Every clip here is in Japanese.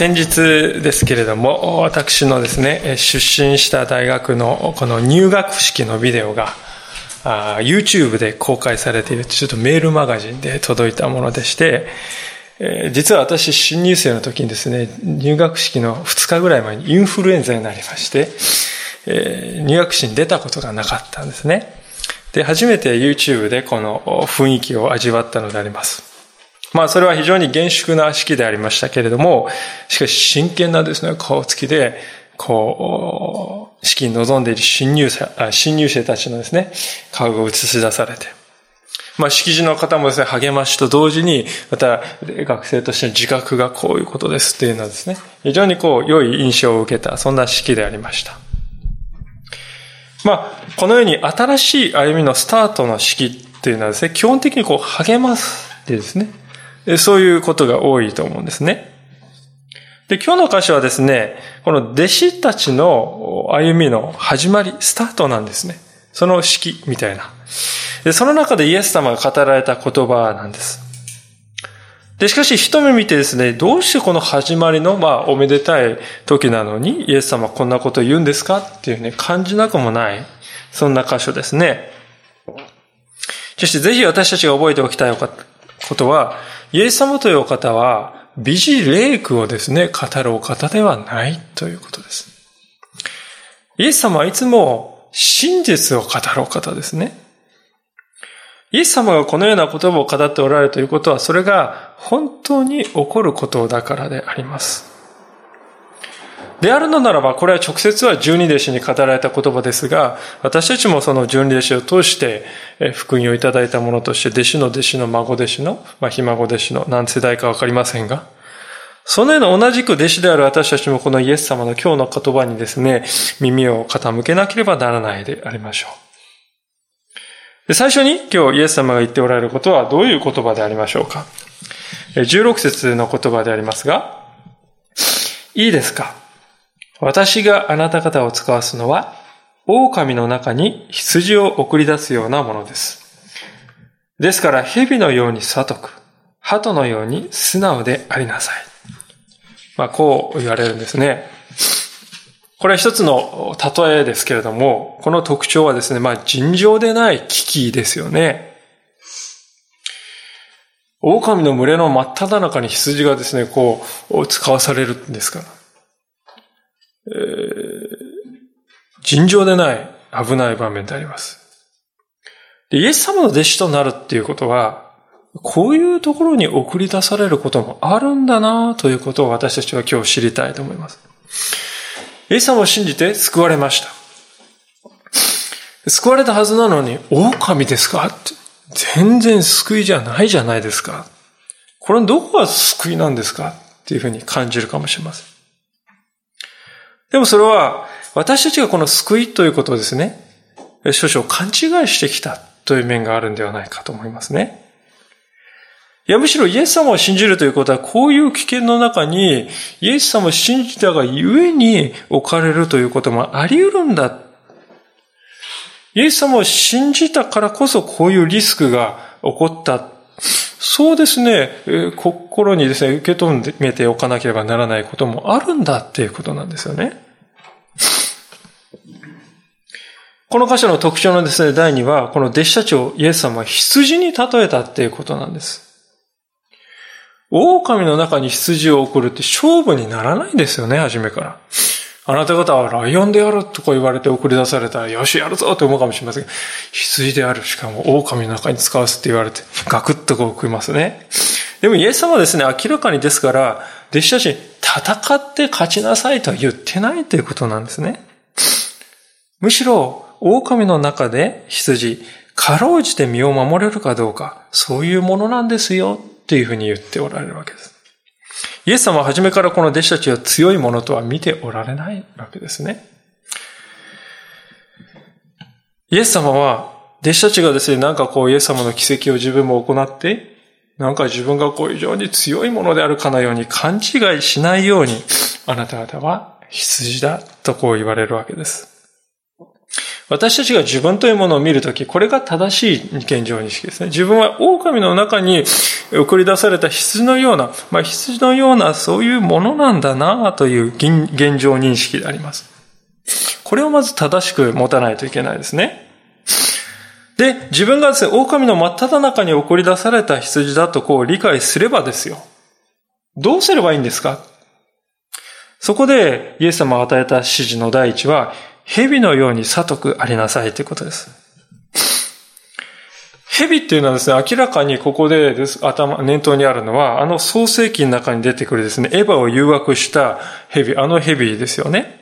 先日ですけれども、私のですね、出身した大学のこの入学式のビデオが、YouTube で公開されているちょっとメールマガジンで届いたものでして、実は私新入生の時にですね、入学式の2日ぐらい前にインフルエンザになりまして、入学式に出たことがなかったんですね。で、初めて YouTube でこの雰囲気を味わったのであります。まあそれは非常に厳粛な式でありましたけれども、しかし真剣なですね、顔つきで、こう、式に臨んでいる新入生、新入生たちのですね、顔が映し出されて、まあ、式辞の方もですね、励ましと同時に、また、学生としての自覚がこういうことですっていうのはですね、非常にこう、良い印象を受けた、そんな式でありました。まあ、このように新しい歩みのスタートの式っていうのはですね、基本的にこう、励ますってですね、そういうことが多いと思うんですね。で、今日の箇所はですね、この弟子たちの歩みの始まり、スタートなんですね。その式みたいな。で、その中でイエス様が語られた言葉なんです。で、しかし一目見てですね、どうしてこの始まりの、まあ、おめでたい時なのに、イエス様はこんなこと言うんですか？っていうね、感じなくもない、そんな箇所ですね。そしてぜひ私たちが覚えておきたいことは、イエス様というお方は、美人霊句をですね、語るお方ではないということです。イエス様はいつも真実を語るお方ですね。イエス様がこのような言葉を語っておられるということは、それが本当に起こることだからであります。であるのならば、これは直接は十二弟子に語られた言葉ですが、私たちもその十二弟子を通して、福音をいただいたものとして、弟子の弟子の孫弟子の、まあ、ひ孫弟子の何世代かわかりませんが、そのような同じく弟子である私たちもこのイエス様の今日の言葉にですね、耳を傾けなければならないでありましょう。最初に今日イエス様が言っておられることはどういう言葉でありましょうか。16節の言葉でありますが、いいですか？私があなた方を使わすのは、狼の中に羊を送り出すようなものです。ですから、蛇のように悟く、鳩のように素直でありなさい。まあ、こう言われるんですね。これは一つの例えですけれども、この特徴はですね、まあ、尋常でない危機ですよね。狼の群れの真っ只中に羊がですね、こう、使わされるんですから。えー、尋常でない危ない場面であります。でイエス様の弟子となるっていうことは、こういうところに送り出されることもあるんだなということを私たちは今日知りたいと思います。イエス様を信じて救われました。救われたはずなのに、狼ですか？って。全然救いじゃないじゃないですか。これどこが救いなんですか？っていうふうに感じるかもしれません。でもそれは、私たちがこの救いということをですね、少々勘違いしてきたという面があるんではないかと思いますね。いや、むしろイエス様を信じるということは、こういう危険の中に、イエス様を信じたがゆえに置かれるということもあり得るんだ。イエス様を信じたからこそ、こういうリスクが起こった。そうですね、心にですね、受け止めておかなければならないこともあるんだっていうことなんですよね。この箇所の特徴のですね、第2は、この弟子たちをイエス様は羊に例えたっていうことなんです。狼の中に羊を送るって勝負にならないんですよね、初めから。あなた方はライオンであるとか言われて送り出されたら、よし、やるぞって思うかもしれませんが羊である。しかも狼の中に使わすって言われて、ガクッとこう送りますね。でもイエス様はですね、明らかにですから、弟子たち戦って勝ちなさいとは言ってないということなんですね。むしろ、狼の中で羊、かろうじて身を守れるかどうか、そういうものなんですよっていうふうに言っておられるわけです。イエス様は初めからこの弟子たちを強いものとは見ておられないわけですね。イエス様は、弟子たちがですね、なんかこうイエス様の奇跡を自分も行って、なんか自分がこう非常に強いものであるかのように勘違いしないように、あなた方は羊だとこう言われるわけです。私たちが自分というものを見るとき、これが正しい現状認識ですね。自分は狼の中に送り出された羊のような、まあ羊のようなそういうものなんだなという現状認識であります。これをまず正しく持たないといけないですね。で、自分がですね、狼の真っ只中に送り出された羊だとこう理解すればですよ。どうすればいいんですか？そこでイエス様が与えた指示の第一は、蛇のように悟くありなさいということです。蛇っていうのはですね、明らかにここでです、頭、念頭にあるのは、あの創世記の中に出てくるですね、エヴァを誘惑した蛇、あの蛇ですよね。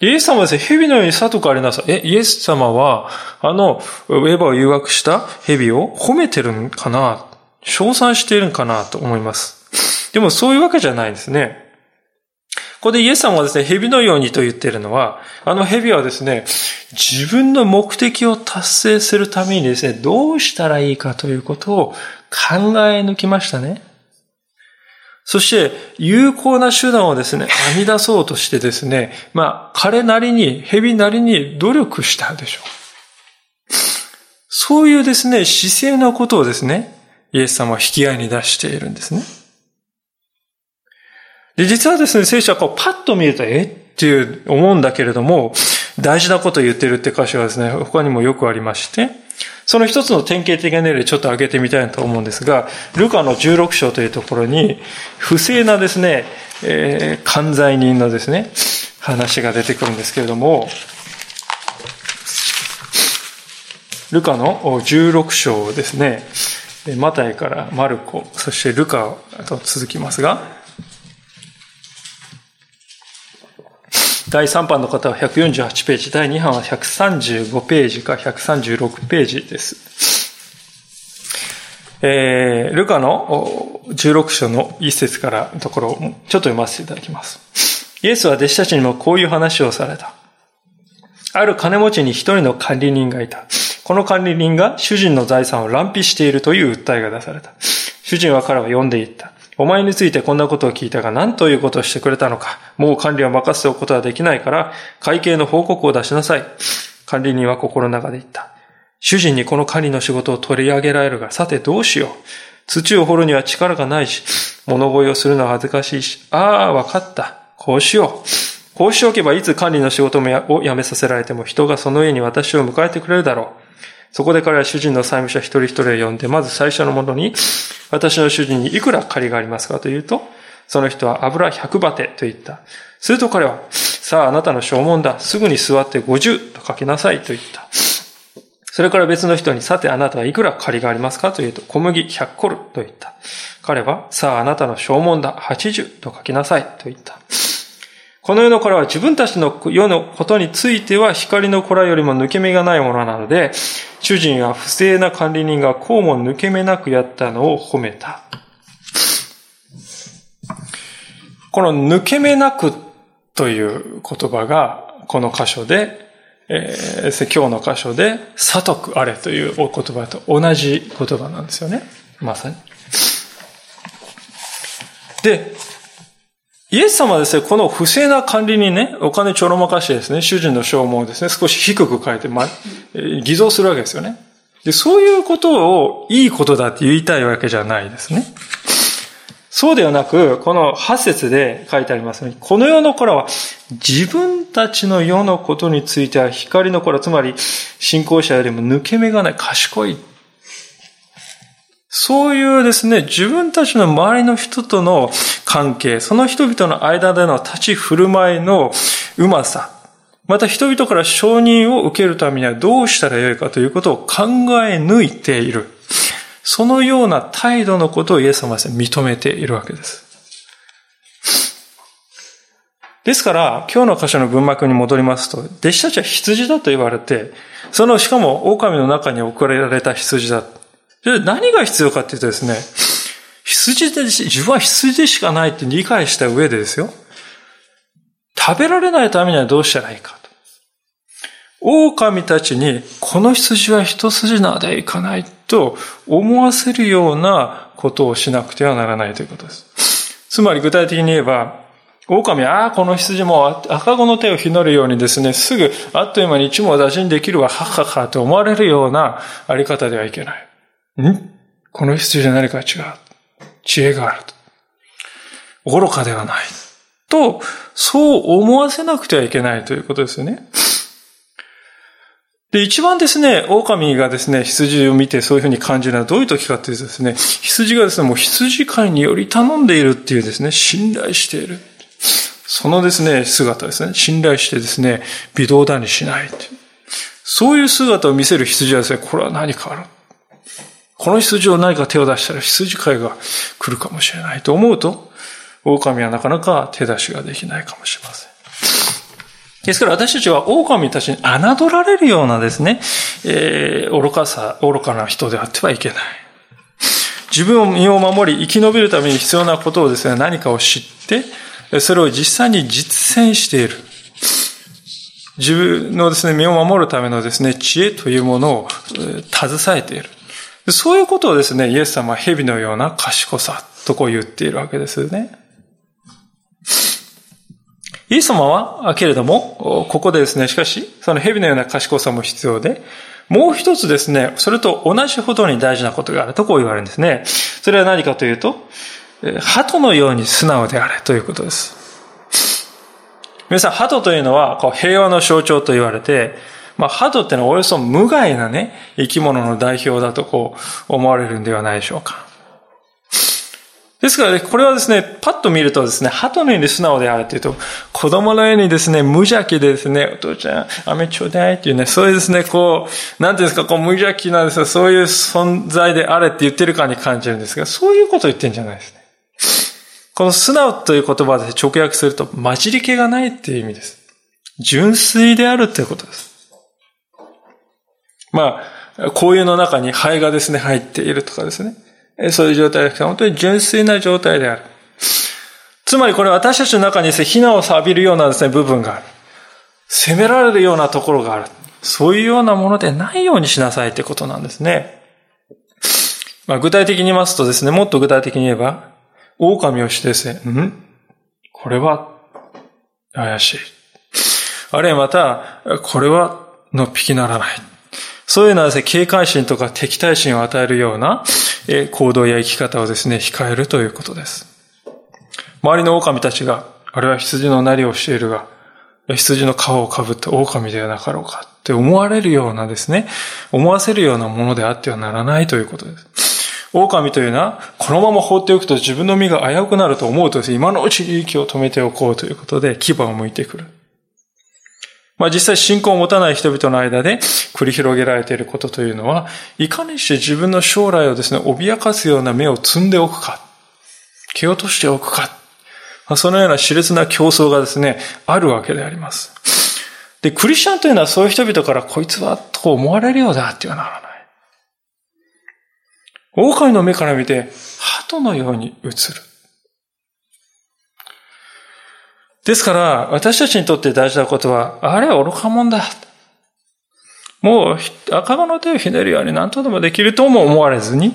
イエス様はですね、蛇のように悟くありなさい。え、イエス様は、あの、エヴァを誘惑した蛇を褒めてるんかな称賛しているんかなと思います。でもそういうわけじゃないんですね。ここでイエス様がですね、蛇のようにと言っているのは、あの蛇はですね、自分の目的を達成するためにですね、どうしたらいいかということを考え抜きましたね。そして、有効な手段をですね、編み出そうとしてですね、まあ、彼なりに、蛇なりに努力したでしょう。そういうですね、姿勢のことをですね、イエス様は引き合いに出しているんですね。で、実はですね、聖書はこうパッと見ると、え？っていう思うんだけれども、大事なことを言ってるって箇所はですね、他にもよくありまして、その一つの典型的な例でちょっと挙げてみたいと思うんですが、ルカの16章というところに、不正なですね、えー、関罪人のですね、話が出てくるんですけれども、ルカの16章ですね、マタイからマルコ、そしてルカと続きますが、第3版の方は148ページ、第2版は135ページか136ページです。えー、ルカの16章の一節からのところをちょっと読ませていただきます。イエスは弟子たちにもこういう話をされた。ある金持ちに一人の管理人がいた。この管理人が主人の財産を乱費しているという訴えが出された。主人は彼は呼んでいった。お前についてこんなことを聞いたが何ということをしてくれたのか。もう管理を任せておくことはできないから、会計の報告を出しなさい。管理人は心の中で言った。主人にこの管理の仕事を取り上げられるが、さてどうしよう。土を掘るには力がないし、物乞いをするのは恥ずかしいし、ああ、わかった。こうしよう。こうしておけばいつ管理の仕事を辞めさせられても人がその家に私を迎えてくれるだろう。そこで彼は主人の債務者一人一人を呼んで、まず最初のものに、私の主人にいくら借りがありますかというと、その人は油百バテと言った。すると彼は、さああなたの証文だ。すぐに座って50と書きなさいと言った。それから別の人に、さてあなたはいくら借りがありますかというと、小麦100コルと言った。彼は、さああなたの証文だ。80と書きなさいと言った。この世の子らは自分たちの世のことについては光の子らよりも抜け目がないものなので、主人は不正な管理人がこうも抜け目なくやったのを褒めた。この抜け目なくという言葉がこの箇所で、えー、今日の箇所で、悟くあれというお言葉と同じ言葉なんですよね。まさに。で、イエス様はですね、この不正な管理にね、お金ちょろまかしてですね、主人の証文をですね、少し低く書いて、ま、偽造するわけですよね。で、そういうことをいいことだって言いたいわけじゃないですね。そうではなく、この8節で書いてありますように、この世の子らは自分たちの世のことについては光の子ら、つまり信仰者よりも抜け目がない賢いそういうですね、自分たちの周りの人との関係、その人々の間での立ち振る舞いのうまさ、また人々から承認を受けるためにはどうしたらよいかということを考え抜いている。そのような態度のことをイエス様は認めているわけです。ですから、今日の箇所の文幕に戻りますと、弟子たちは羊だと言われて、その、しかも狼の中に送られた羊だ。何が必要かっていうとですね、羊で、自分は羊でしかないって理解した上でですよ。食べられないためにはどうしたらいいかと。狼たちに、この羊は一筋縄でいかないと思わせるようなことをしなくてはならないということです。つまり具体的に言えば、狼は、ああ、この羊も赤子の手をひのるようにですね、すぐあっという間に一網打尽できるわ、はっはっはと思われるようなあり方ではいけない。ん？この羊は何か？違う。知恵があると。愚かではない。と、そう思わせなくてはいけないということですよね。で、一番ですね、狼がですね、羊を見てそういうふうに感じるのはどういう時かというとですね、羊がですね、もう羊飼いにより頼んでいるっていうですね、信頼している。そのですね、姿ですね、信頼してですね、微動だにしない。そういう姿を見せる羊はですね、これは何かある。この羊を何か手を出したら羊飼いが来るかもしれないと思うと、狼はなかなか手出しができないかもしれません。ですから私たちは狼たちに侮られるようなですね、えー、愚かさ、愚かな人であってはいけない。自分を身を守り、生き延びるために必要なことをですね、何かを知って、それを実際に実践している。自分のですね、身を守るためのですね、知恵というものを携えている。そういうことをですね、イエス様は蛇のような賢さとこう言っているわけですよね。イエス様は、けれども、ここでですね、しかし、その蛇のような賢さも必要で、もう一つですね、それと同じほどに大事なことがあるとこう言われるんですね。それは何かというと、鳩のように素直であれということです。皆さん、鳩というのはこう平和の象徴と言われて、まあ、鳩ってのはおよそ無害なね、生き物の代表だとこう思われるんではないでしょうか。ですからね、これはですね、パッと見るとですね、鳩のように素直であるっていうと、子供のようにですね、無邪気でですね、お父ちゃん、飴ちょうだいっていうね、そういうですね、こう、なんていうんですか、こう無邪気なんですね、そういう存在であれって言ってるかに感じるんですが、そういうことを言ってるんじゃないですね。この素直という言葉で直訳すると、混じり気がないっていう意味です。純粋であるっていうことです。まあ、紅葉の中に灰がですね、入っているとかですね。そういう状態です本当に純粋な状態である。つまりこれ私たちの中にですね、非難を浴びるようなですね、部分がある。責められるようなところがある。そういうようなものでないようにしなさいってことなんですね。まあ、具体的に言いますとですね、もっと具体的に言えば、狼をしてですね、ん？これは怪しい。あるいはまた、これはのっぴきならない。そういうのはですね、警戒心とか敵対心を与えるような行動や生き方をですね、控えるということです。周りの狼たちが、あれは羊のなりをしているが、羊の皮をかぶった狼ではなかろうかって思われるようなですね、思わせるようなものであってはならないということです。狼というのは、このまま放っておくと自分の身が危うくなると思うとですね、今のうちに息を止めておこうということで牙を向いてくる。まあ実際信仰を持たない人々の間で繰り広げられていることというのは、いかにして自分の将来をですね、脅かすような目を積んでおくか、蹴落としておくか、まあそのような熾烈な競争がですね、あるわけであります。で、クリスチャンというのはそういう人々からこいつはと思われるようだってはならない。狼の目から見て、鳩のように映る。ですから、私たちにとって大事なことは、あれは愚か者だ。もう、赤子の手をひねるように何とでもできるとも思われずに、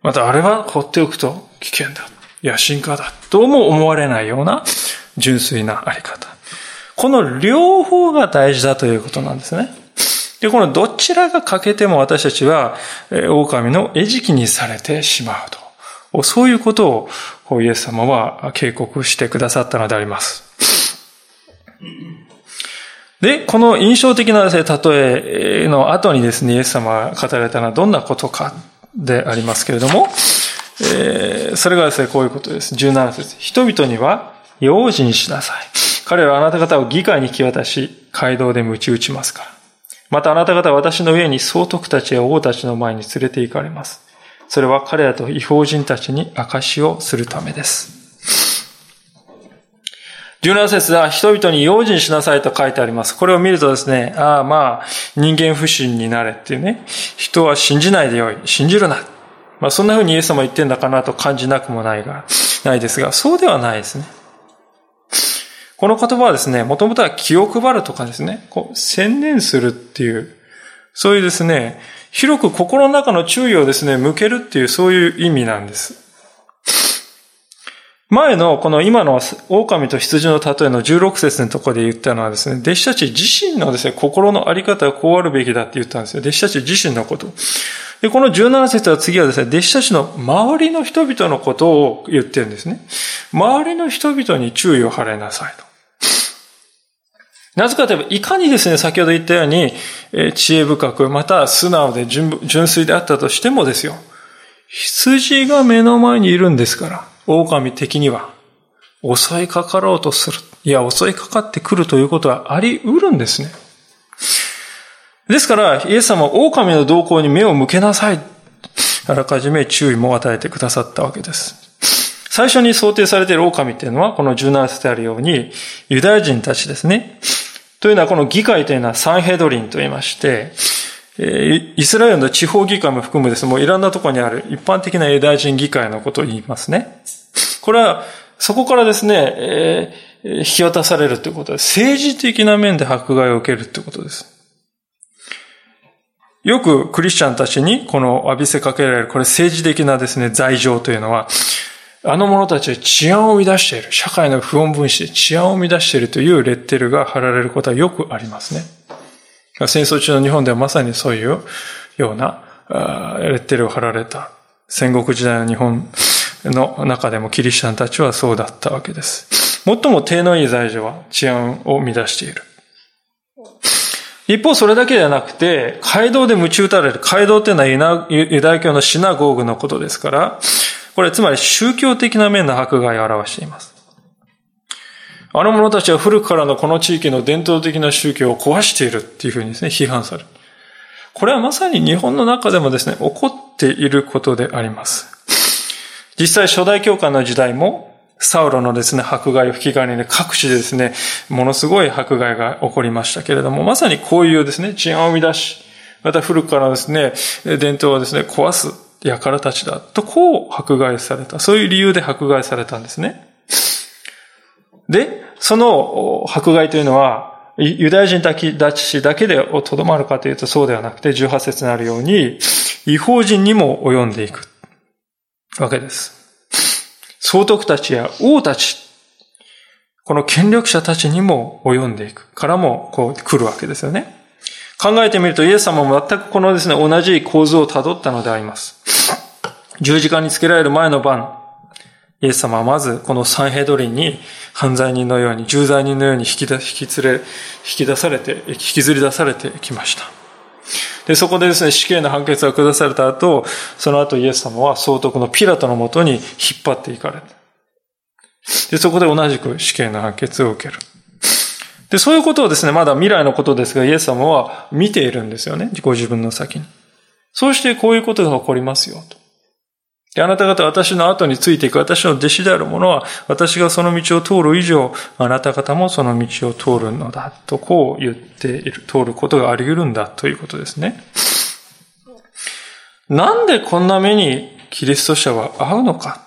またあれは放っておくと危険だ。野心家だ。とも思われないような純粋なあり方。この両方が大事だということなんですね。で、このどちらが欠けても私たちは、狼の餌食にされてしまうと。そういうことを、イエス様は警告してくださったのであります。で、この印象的な、例えの後にですね、イエス様が語られたのはどんなことかでありますけれども、えー、それがですね、こういうことです。17節。人々には用心しなさい。彼らはあなた方を議会に引き渡し、街道で鞭打ちますから。またあなた方は私の上に総督たちや王たちの前に連れて行かれます。それは彼らと違法人たちに証しをするためです。17節は人々に用心しなさいと書いてあります。これを見るとですね、ああまあ、人間不信になれっていうね、人は信じないでよい、信じるな。まあそんな風にイエス様言ってんだかなと感じなくもないが、ないですが、そうではないですね。この言葉はですね、もともとは気を配るとかですね、こう、専念するっていう、そういうですね、広く心の中の注意をですね、向けるっていう、そういう意味なんです。前のこの今の狼と羊の例えの16節のところで言ったのはですね、弟子たち自身のですね、心のあり方はこうあるべきだって言ったんですよ。弟子たち自身のこと。で、この17節は次はですね、弟子たちの周りの人々のことを言ってるんですね。周りの人々に注意を払いなさいと。なぜかといえば、いかにですね、先ほど言ったように、知恵深く、また素直で純粋であったとしてもですよ。羊が目の前にいるんですから。狼的には襲いかかろうとする。いや、襲いかかってくるということはあり得るんですね。ですから、イエス様は狼の動向に目を向けなさい。あらかじめ注意も与えてくださったわけです。最初に想定されている狼っていうのは、この17節であるように、ユダヤ人たちですね。というのは、この議会というのはサンヘドリンと言いまして、イスラエルの地方議会も含むですね、もういろんなところにある一般的なユダヤ人議会のことを言いますね。これは、そこからですね、えー、引き渡されるということです。政治的な面で迫害を受けるということです。よくクリスチャンたちにこの浴びせかけられる、これ政治的なですね、罪状というのは、あの者たちは治安を乱している。社会の不穏分子で治安を乱しているというレッテルが貼られることはよくありますね。戦争中の日本ではまさにそういうようなレッテルを貼られた戦国時代の日本の中でもキリシタンたちはそうだったわけです。最も手のいい罪状は治安を乱している。一方、それだけではなくて、街道で鞭打たれる。街道っていうのはユダヤ教のシナゴーグのことですから、これつまり宗教的な面の迫害を表しています。あの者たちは古くからのこの地域の伝統的な宗教を壊しているっていうふうにですね、批判される。これはまさに日本の中でもですね、起こっていることであります。実際初代教会の時代も、サウロのですね、迫害を引き金で各地でですね、ものすごい迫害が起こりましたけれども、まさにこういうですね、治安を生み出し、また古くからですね、伝統をですね、壊す輩たちだと、こう迫害された。そういう理由で迫害されたんですね。で、その迫害というのは、ユダヤ人たちだけでとどまるかというとそうではなくて、18節にあるように、違法人にも及んでいく。わけです。総督たちや王たち、この権力者たちにも及んでいくからもこう来るわけですよね。考えてみるとイエス様も全くこのですね、同じ構図を辿ったのであります。十字架につけられる前の晩、イエス様はまずこのサンヘドリンに犯罪人のように、重罪人のように引き出、引き連れ、引き出されて、引きずり出されてきました。で、そこでですね、死刑の判決が下された後、その後イエス様は総督のピラトのもとに引っ張っていかれた。で、そこで同じく死刑の判決を受ける。で、そういうことをですね、まだ未来のことですが、イエス様は見ているんですよね。ご自分の先に。そうしてこういうことが起こりますよ、と。あなた方私の後についていく私の弟子である者は、私がその道を通る以上、あなた方もその道を通るのだ、とこう言っている、通ることがあり得るんだ、ということですね。なんでこんな目にキリスト者は会うのか？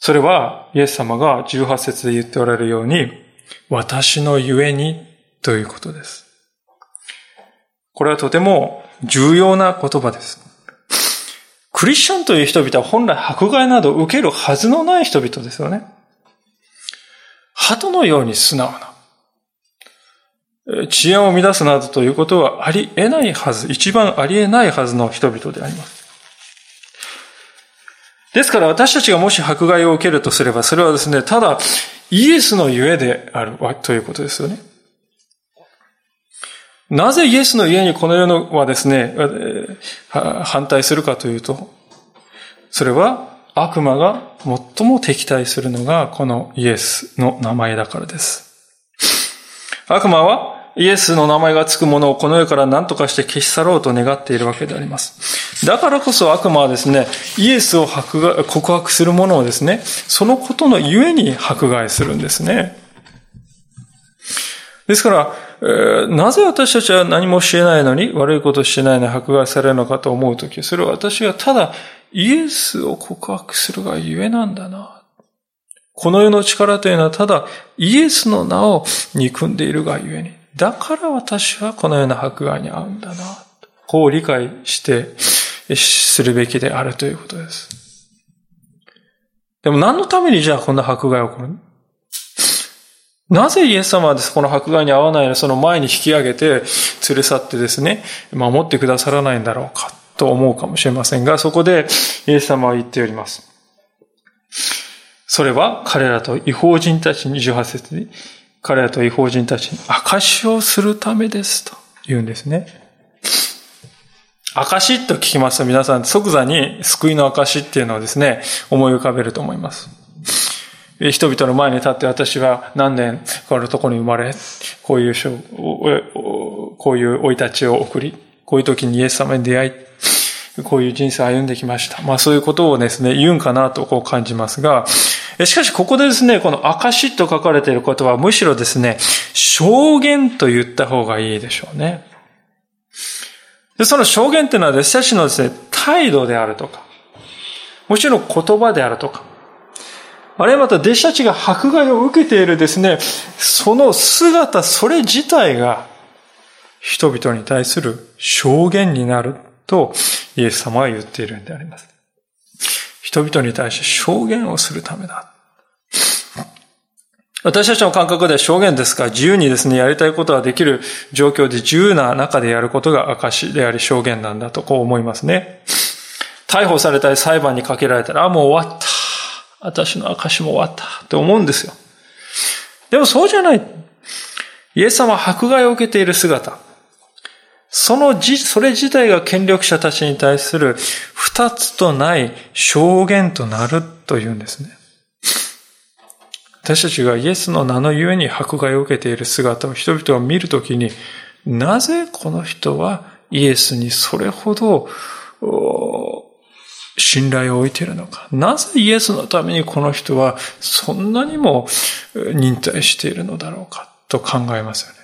それは、イエス様が18節で言っておられるように、私のゆえにということです。これはとても重要な言葉です。クリスチャンという人々は本来迫害など受けるはずのない人々ですよね。鳩のように素直な。治安を乱すなどということはあり得ないはず、一番あり得ないはずの人々であります。ですから私たちがもし迫害を受けるとすれば、それはですね、ただイエスのゆえであるということですよね。なぜイエスの家にこの世のはですね、反対するかというと、それは悪魔が最も敵対するのがこのイエスの名前だからです。悪魔はイエスの名前がつくものをこの世から何とかして消し去ろうと願っているわけであります。だからこそ悪魔はですね、イエスを告白するものをですね、そのことのゆえに迫害するんですね。ですから、えー、なぜ私たちは何もしてないのに、悪いことしてないのに迫害されるのかと思うとき、それは私がただイエスを告白するがゆえなんだな。この世の力というのはただイエスの名を憎んでいるがゆえに。だから私はこのような迫害に遭うんだな。こう理解してするべきであるということです。でも何のためにじゃあこんな迫害が起こるなぜイエス様は、この迫害に合わないの？その前に引き上げて連れ去ってですね、守ってくださらないんだろうか？と思うかもしれませんが、そこでイエス様は言っております。それは彼らと違法人たちに18節に、彼らと違法人たちに証をするためですと言うんですね。証と聞きますと皆さん即座に救いの証っていうのをですね、思い浮かべると思います。人々の前に立って私は何年このところに生まれ、こういう、こういう生い立ちを送り、こういう時にイエス様に出会い、こういう人生を歩んできました。まあそういうことをですね、言うんかなとこう感じますが、しかしここでですね、この証と書かれていることはむしろですね、証言と言った方がいいでしょうね。でその証言というのは私たちのですね、態度であるとか、もちろん言葉であるとか、あるいはまた弟子たちが迫害を受けているですね、その姿それ自体が人々に対する証言になるとイエス様は言っているんであります。人々に対して証言をするためだ。私たちの感覚では証言ですか自由にですね、やりたいことができる状況で自由な中でやることが証であり証言なんだとこう思いますね。逮捕されたり裁判にかけられたら、あ、もう終わった。私の証も終わったって思うんですよ。でもそうじゃない。イエス様は迫害を受けている姿。そのじ、それ自体が権力者たちに対する二つとない証言となるというんですね。私たちがイエスの名のゆえに迫害を受けている姿を人々が見るときに、なぜこの人はイエスにそれほど信頼を置いているのか。なぜイエスのためにこの人はそんなにも忍耐しているのだろうかと考えますよね。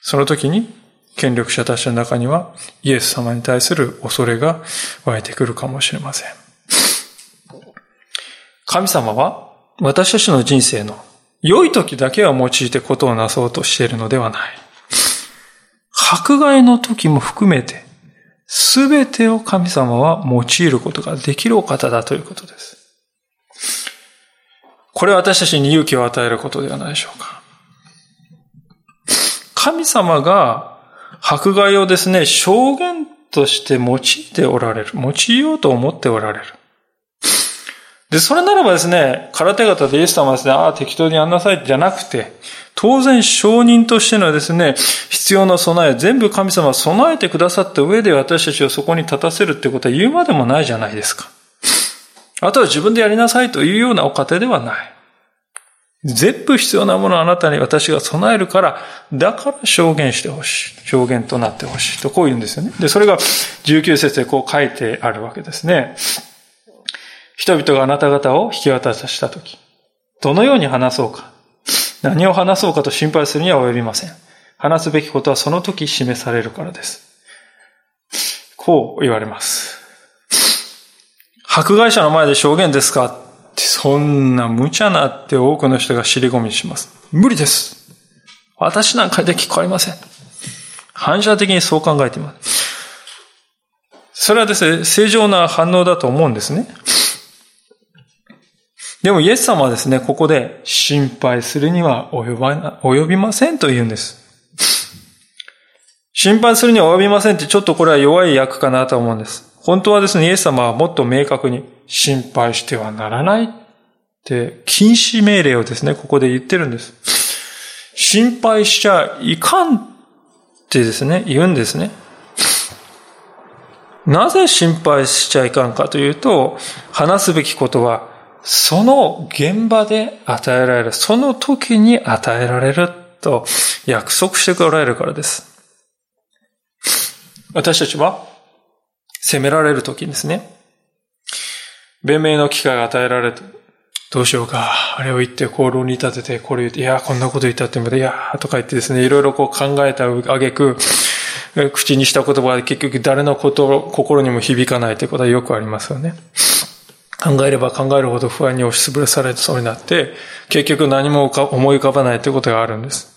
その時に権力者たちの中にはイエス様に対する恐れが湧いてくるかもしれません。神様は私たちの人生の良い時だけは用いてことをなそうとしているのではない。迫害の時も含めてすべてを神様は用いることができるお方だということです。これは私たちに勇気を与えることではないでしょうか。神様が迫害をですね、証言として用いておられる。用いようと思っておられる。で、それならばですね、空手方でイエス様はですね、ああ、適当にやんなさいじゃなくて、当然証人としてのですね、必要な備え、全部神様は備えてくださった上で私たちをそこに立たせるってことは言うまでもないじゃないですか。あとは自分でやりなさいというようなお方ではない。全部必要なものをあなたに私が備えるから、だから証言してほしい。証言となってほしい。とこう言うんですよね。で、それが19節でこう書いてあるわけですね。人々があなた方を引き渡したとき、どのように話そうか。何を話そうかと心配するには及びません。話すべきことはその時示されるからです。こう言われます。迫害者の前で証言ですか？そんな無茶なって多くの人が尻込みします。無理です。私なんかで聞こえません。反射的にそう考えています。それはですね、正常な反応だと思うんですね。でもイエス様はですね、ここで心配するには及ばな及びませんと言うんです。心配するには及びませんってちょっとこれは弱い役かなと思うんです。本当はですね、イエス様はもっと明確に心配してはならないって禁止命令をですね、ここで言ってるんです。心配しちゃいかんってですね、言うんですね。なぜ心配しちゃいかんかというと、話すべきことはその現場で与えられる、その時に与えられると約束しておられるからです。私たちは責められる時にですね、弁明の機会が与えられるどうしようか。あれを言って、こう論に立てて、これ言って、いや、こんなこと言ったっていや、とか言ってですね、いろいろこう考えたあげく、口にした言葉は結局誰のこと、心にも響かないということはよくありますよね。考えれば考えるほど不安に押しつぶされそうになって、結局何も思い浮かばないということがあるんです。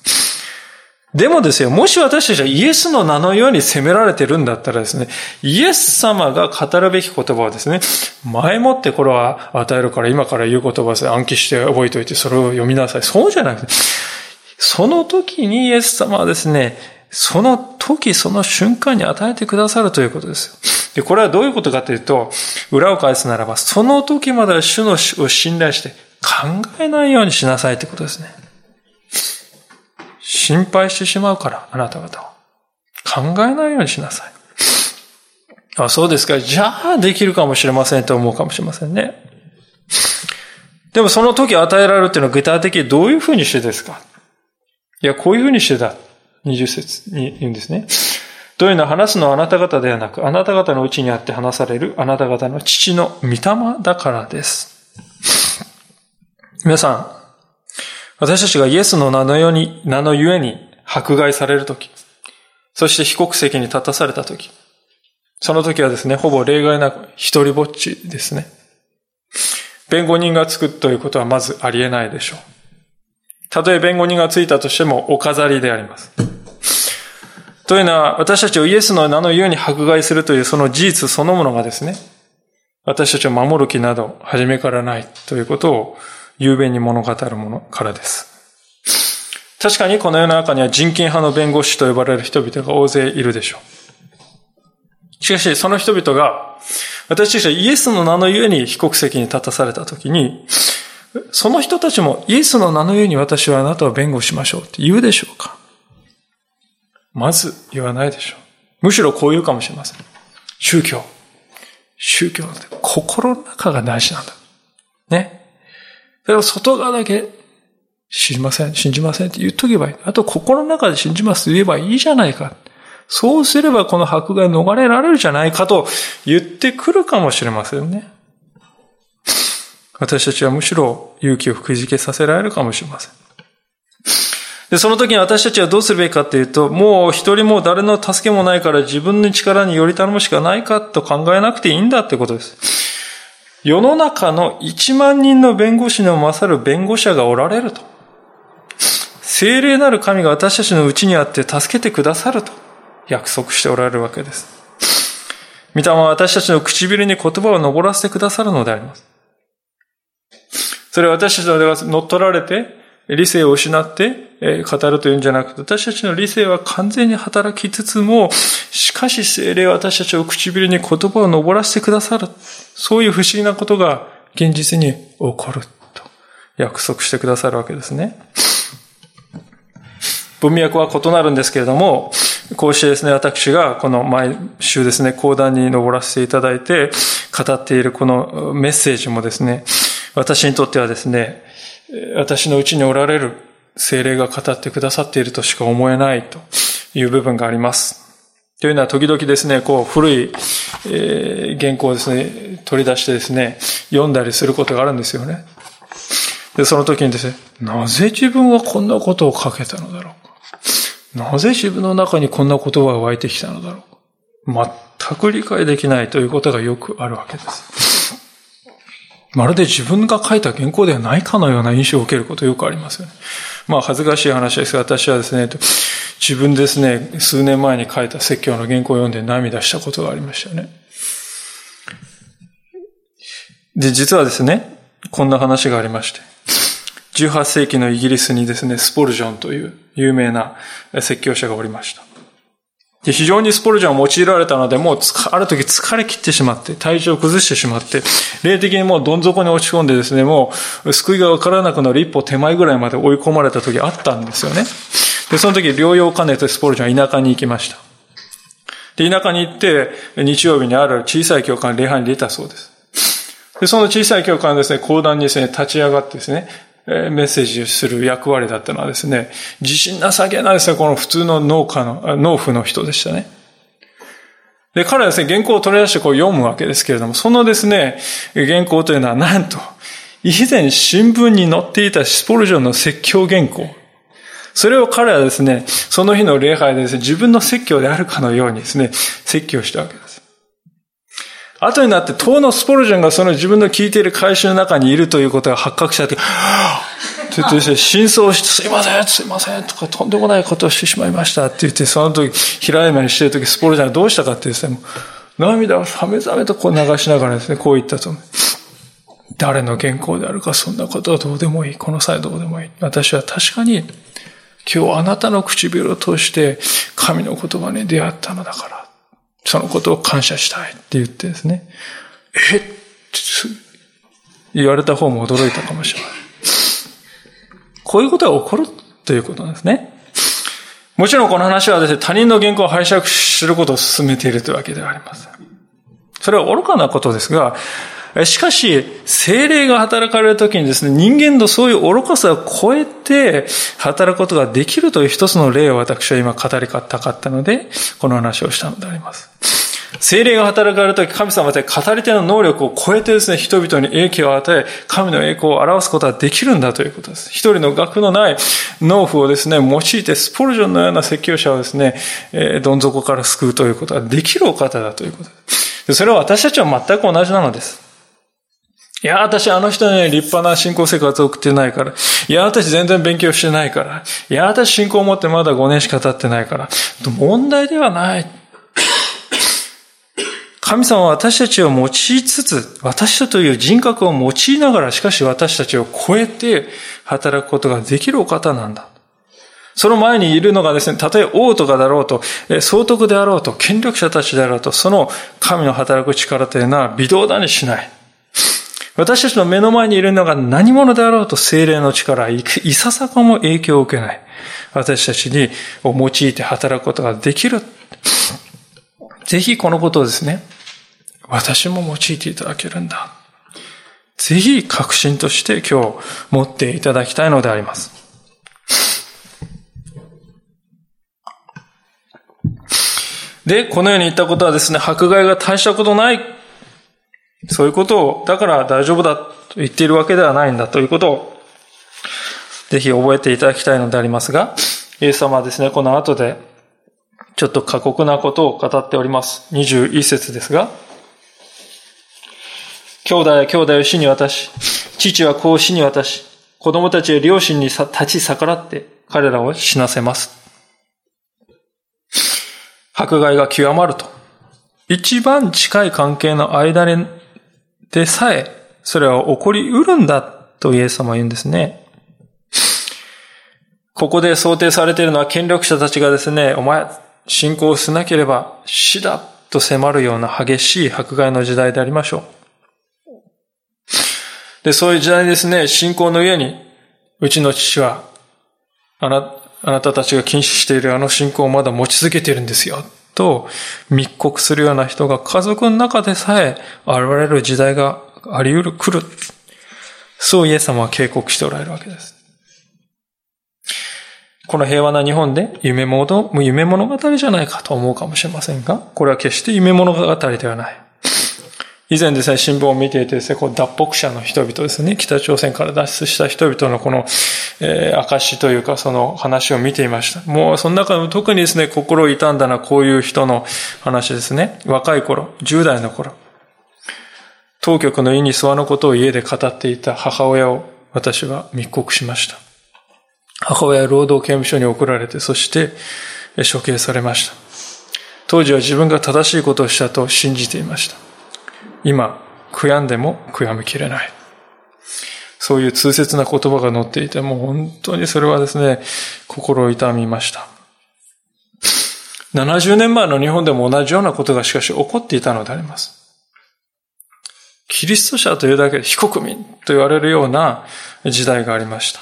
でもですよ、もし私たちはイエスの名のように責められてるんだったらですね、イエス様が語るべき言葉をですね、前もってこれは与えるから今から言う言葉を暗記して覚えておいてそれを読みなさい。そうじゃなくて、その時にイエス様はですね、その時その瞬間に与えてくださるということです。で、これはどういうことかというと、裏を返すならば、その時までは主のを信頼して考えないようにしなさいということですね。心配してしまうから、あなた方は。考えないようにしなさい。あ、そうですか。じゃあできるかもしれませんと思うかもしれませんね。でもその時与えられるっていうのは具体的にどういうふうにしてですか？いや、こういうふうにしてだ。20節に言うんですね。というのは話すのはあなた方ではなく、あなた方のうちにあって話されるあなた方の父の御霊だからです。皆さん、私たちがイエスの名のように、名のゆえに迫害されるとき、そして被告席に立たされたとき、その時はですね、ほぼ例外なく一人ぼっちですね。弁護人がつくということはまずありえないでしょう。たとえ弁護人がついたとしてもお飾りであります。というのは、私たちをイエスの名のゆえに迫害するというその事実そのものがですね、私たちを守る気など初めからないということを雄弁に物語るものからです。確かにこの世の中には人権派の弁護士と呼ばれる人々が大勢いるでしょう。しかし、その人々が、私たちはイエスの名のゆえに被告席に立たされたときに、その人たちもイエスの名のゆえに私はあなたを弁護しましょうって言うでしょうか？まず言わないでしょう。むしろこう言うかもしれません。宗教。宗教って心の中が大事なんだ。ね。それを外側だけ知りません、信じませんって言っとけばいい。あと心の中で信じますと言えばいいじゃないか。そうすればこの迫害逃れられるじゃないかと言ってくるかもしれませんね。私たちはむしろ勇気をくじけさせられるかもしれません。で、その時に私たちはどうするべきかっていうと、もう一人も誰の助けもないから自分の力により頼むしかないかと考えなくていいんだってことです。世の中の1万人の弁護士の勝る弁護者がおられると。精霊なる神が私たちのうちにあって助けてくださると約束しておられるわけです。御霊は私たちの唇に言葉を登らせてくださるのであります。それは私たちのでは乗っ取られて、理性を失って語るというんじゃなくて、私たちの理性は完全に働きつつも、しかし精霊は私たちを唇に言葉を登らせてくださる。そういう不思議なことが現実に起こると約束してくださるわけですね。文脈は異なるんですけれども、こうしてですね、私がこの毎週ですね、講談に登らせていただいて語っているこのメッセージもですね、私にとってはですね、私のうちにおられる精霊が語ってくださっているとしか思えないという部分があります。というのは時々ですね、こう古い、原稿をですね、取り出してですね、読んだりすることがあるんですよね。で、その時にですね、なぜ自分はこんなことを書けたのだろう？か。なぜ自分の中にこんな言葉が湧いてきたのだろう？か。全く理解できないということがよくあるわけです。まるで自分が書いた原稿ではないかのような印象を受けることよくありますよね。まあ恥ずかしい話ですが、私はですね、自分ですね、数年前に書いた説教の原稿を読んで涙したことがありましたよね。で、実はですね、こんな話がありまして、18世紀のイギリスにですね、スポルジョンという有名な説教者がおりました。で、非常にスポルジョンを用いられたので、もうある時疲れ切ってしまって、体調を崩してしまって、霊的にもうどん底に落ち込んでですね、もう救いがわからなくなる一歩手前ぐらいまで追い込まれた時あったんですよね。で、その時療養を兼ねてスポルジョンは田舎に行きました。で、田舎に行って、日曜日にある小さい教会礼拝に出たそうです。で、その小さい教会のですね、講談にですね、立ち上がってですね、メッセージする役割だったのはですね、自信なさげなですね、この普通の農家の、農夫の人でしたね。で、彼はですね、原稿を取り出してこう読むわけですけれども、そのですね、原稿というのはなんと、以前新聞に載っていたスポルジョンの説教原稿。それを彼はですね、その日の礼拝でですね、自分の説教であるかのようにですね、説教したわけです。後になって、当のスポルジョンがその自分の聞いている会社の中にいるということが発覚したって、って言ってですね、真相して、すいません、すいません、とか、とんでもないことをしてしまいましたって言って、その時、平山にしてる時、スポルジョンはどうしたかってですね、涙をさめざめとこう流しながらですね、こう言ったと。誰の原稿であるか、そんなことはどうでもいい。この際どうでもいい。私は確かに、今日あなたの唇を通して神の言葉に出会ったのだから、そのことを感謝したいって言ってですね、えっ？言われた方も驚いたかもしれない。こういうことが起こるということなんですね。もちろんこの話はですね、他人の原稿を拝借することを進めているというわけではありません。それは愚かなことですが、しかし、精霊が働かれるときにですね、人間のそういう愚かさを超えて働くことができるという一つの例を私は今語りたかったので、この話をしたのであります。精霊が働かれるとき、神様は語り手の能力を超えてですね、人々に影響を与え、神の栄光を表すことができるんだということです。一人の学のない農夫をですね、用いて、スポルジョンのような説教者をですね、えー、どん底から救うということができるお方だということです。それは私たちは全く同じなのです。いや、私あの人ね、立派な信仰生活を送ってないから。いや、私全然勉強してないから。いや、私信仰を持ってまだ5年しか経ってないから。問題ではない。神様は私たちを用いつつ、私という人格を用いながら、しかし私たちを超えて働くことができるお方なんだ。その前にいるのがですね、たとえ王とかだろうと、総督であろうと、権力者たちであろうと、その神の働く力というのは微動だにしない。私たちの目の前にいるのが何者であろうと精霊の力、いささかも影響を受けない。私たちにを用いて働くことができる。ぜひこのことをですね、私も用いていただけるんだ。ぜひ確信として今日持っていただきたいのであります。で、このように言ったことはですね、迫害が大したことないそういうことを、だから大丈夫だと言っているわけではないんだということを、ぜひ覚えていただきたいのでありますが、イエス様はですね、この後で、ちょっと過酷なことを語っております。21節ですが、兄弟は兄弟を死に渡し、父は子を死に渡し、子供たちは両親に立ち逆らって彼らを死なせます。迫害が極まると。一番近い関係の間でさえ、それは起こりうるんだとイエス様は言うんですね。ここで想定されているのは権力者たちがですね、お前、信仰をしなければ死だと迫るような激しい迫害の時代でありましょう。で、そういう時代にですね、信仰の上に、うちの父は、あな、あなたたちが禁止しているあの信仰をまだ持ち続けているんですよ。と密告するような人が家族の中でさえ現れる時代があり得る、来る。そうイエス様は警告しておられるわけです。この平和な日本で夢物夢物語じゃないかと思うかもしれませんが、これは決して夢物語ではない。以前ですね、新聞を見ていてですね、こう脱北者の人々ですね、北朝鮮から脱出した人々のこの、えー、証というかその話を見ていました。もうその中で特にですね、心を痛んだのはこういう人の話ですね。若い頃、10代の頃、当局の意に諏訪のことを家で語っていた母親を私は密告しました。母親は労働刑務所に送られて、そして処刑されました。当時は自分が正しいことをしたと信じていました。今、悔やんでも悔やみきれない。そういう痛切な言葉が載っていて、もう本当にそれはですね、心を痛みました。70年前の日本でも同じようなことがしかし起こっていたのであります。キリスト者というだけで非国民と言われるような時代がありました。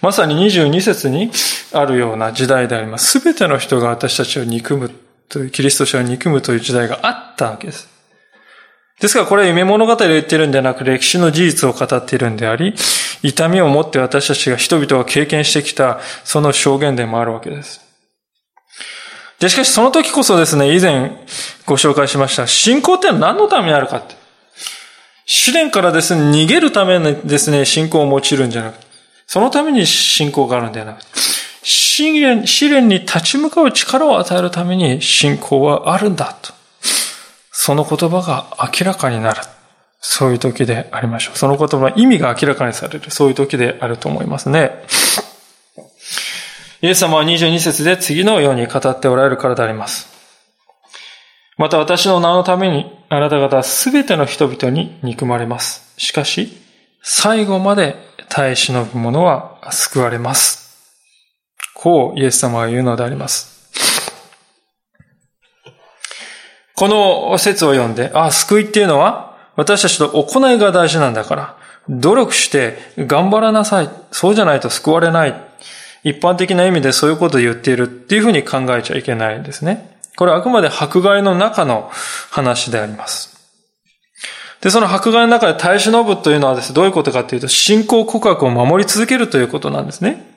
まさに22節にあるような時代であります。すべての人が私たちを憎むという、キリスト者を憎むという時代があったわけです。ですからこれは夢物語を言ってるんではなく歴史の事実を語っているんであり、痛みを持って私たちが人々が経験してきたその証言でもあるわけです。で、しかしその時こそですね、以前ご紹介しました、信仰って何のためにあるかって。試練からですね、逃げるためにですね、信仰を用いるんじゃなくて、そのために信仰があるんではなくて、試練試練に立ち向かう力を与えるために信仰はあるんだと。その言葉が明らかになる。そういう時でありましょう。その言葉の意味が明らかにされる。そういう時であると思いますね。イエス様は22節で次のように語っておられるからであります。また私の名のためにあなた方はすべての人々に憎まれます。しかし、最後まで耐え忍ぶ者は救われます。こうイエス様は言うのであります。この説を読んで、あ、救いっていうのは私たちの行いが大事なんだから、努力して頑張らなさい。そうじゃないと救われない。一般的な意味でそういうことを言っているっていうふうに考えちゃいけないんですね。これはあくまで迫害の中の話であります。で、その迫害の中で耐え忍ぶというのはですね、どういうことかというと、信仰告白を守り続けるということなんですね。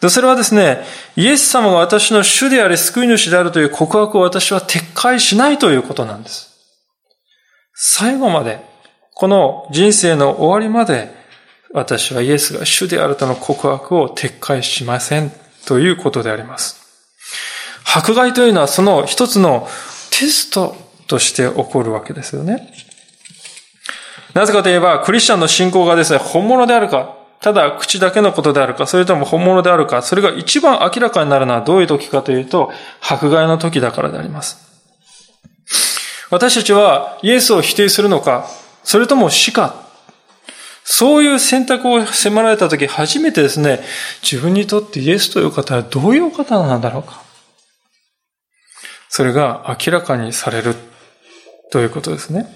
で、それはですね、イエス様が私の主であり救い主であるという告白を私は撤回しないということなんです。最後まで、この人生の終わりまで、私はイエスが主であるとの告白を撤回しませんということであります。迫害というのはその一つのテストとして起こるわけですよね。なぜかといえば、クリスチャンの信仰がですね、本物であるか、ただ口だけのことであるか、それとも本物であるか、それが一番明らかになるのはどういう時かというと、迫害の時だからであります。私たちはイエスを否定するのか、それとも死か、そういう選択を迫られた時、初めてですね、自分にとってイエスという方はどういう方なんだろうか。それが明らかにされるということですね。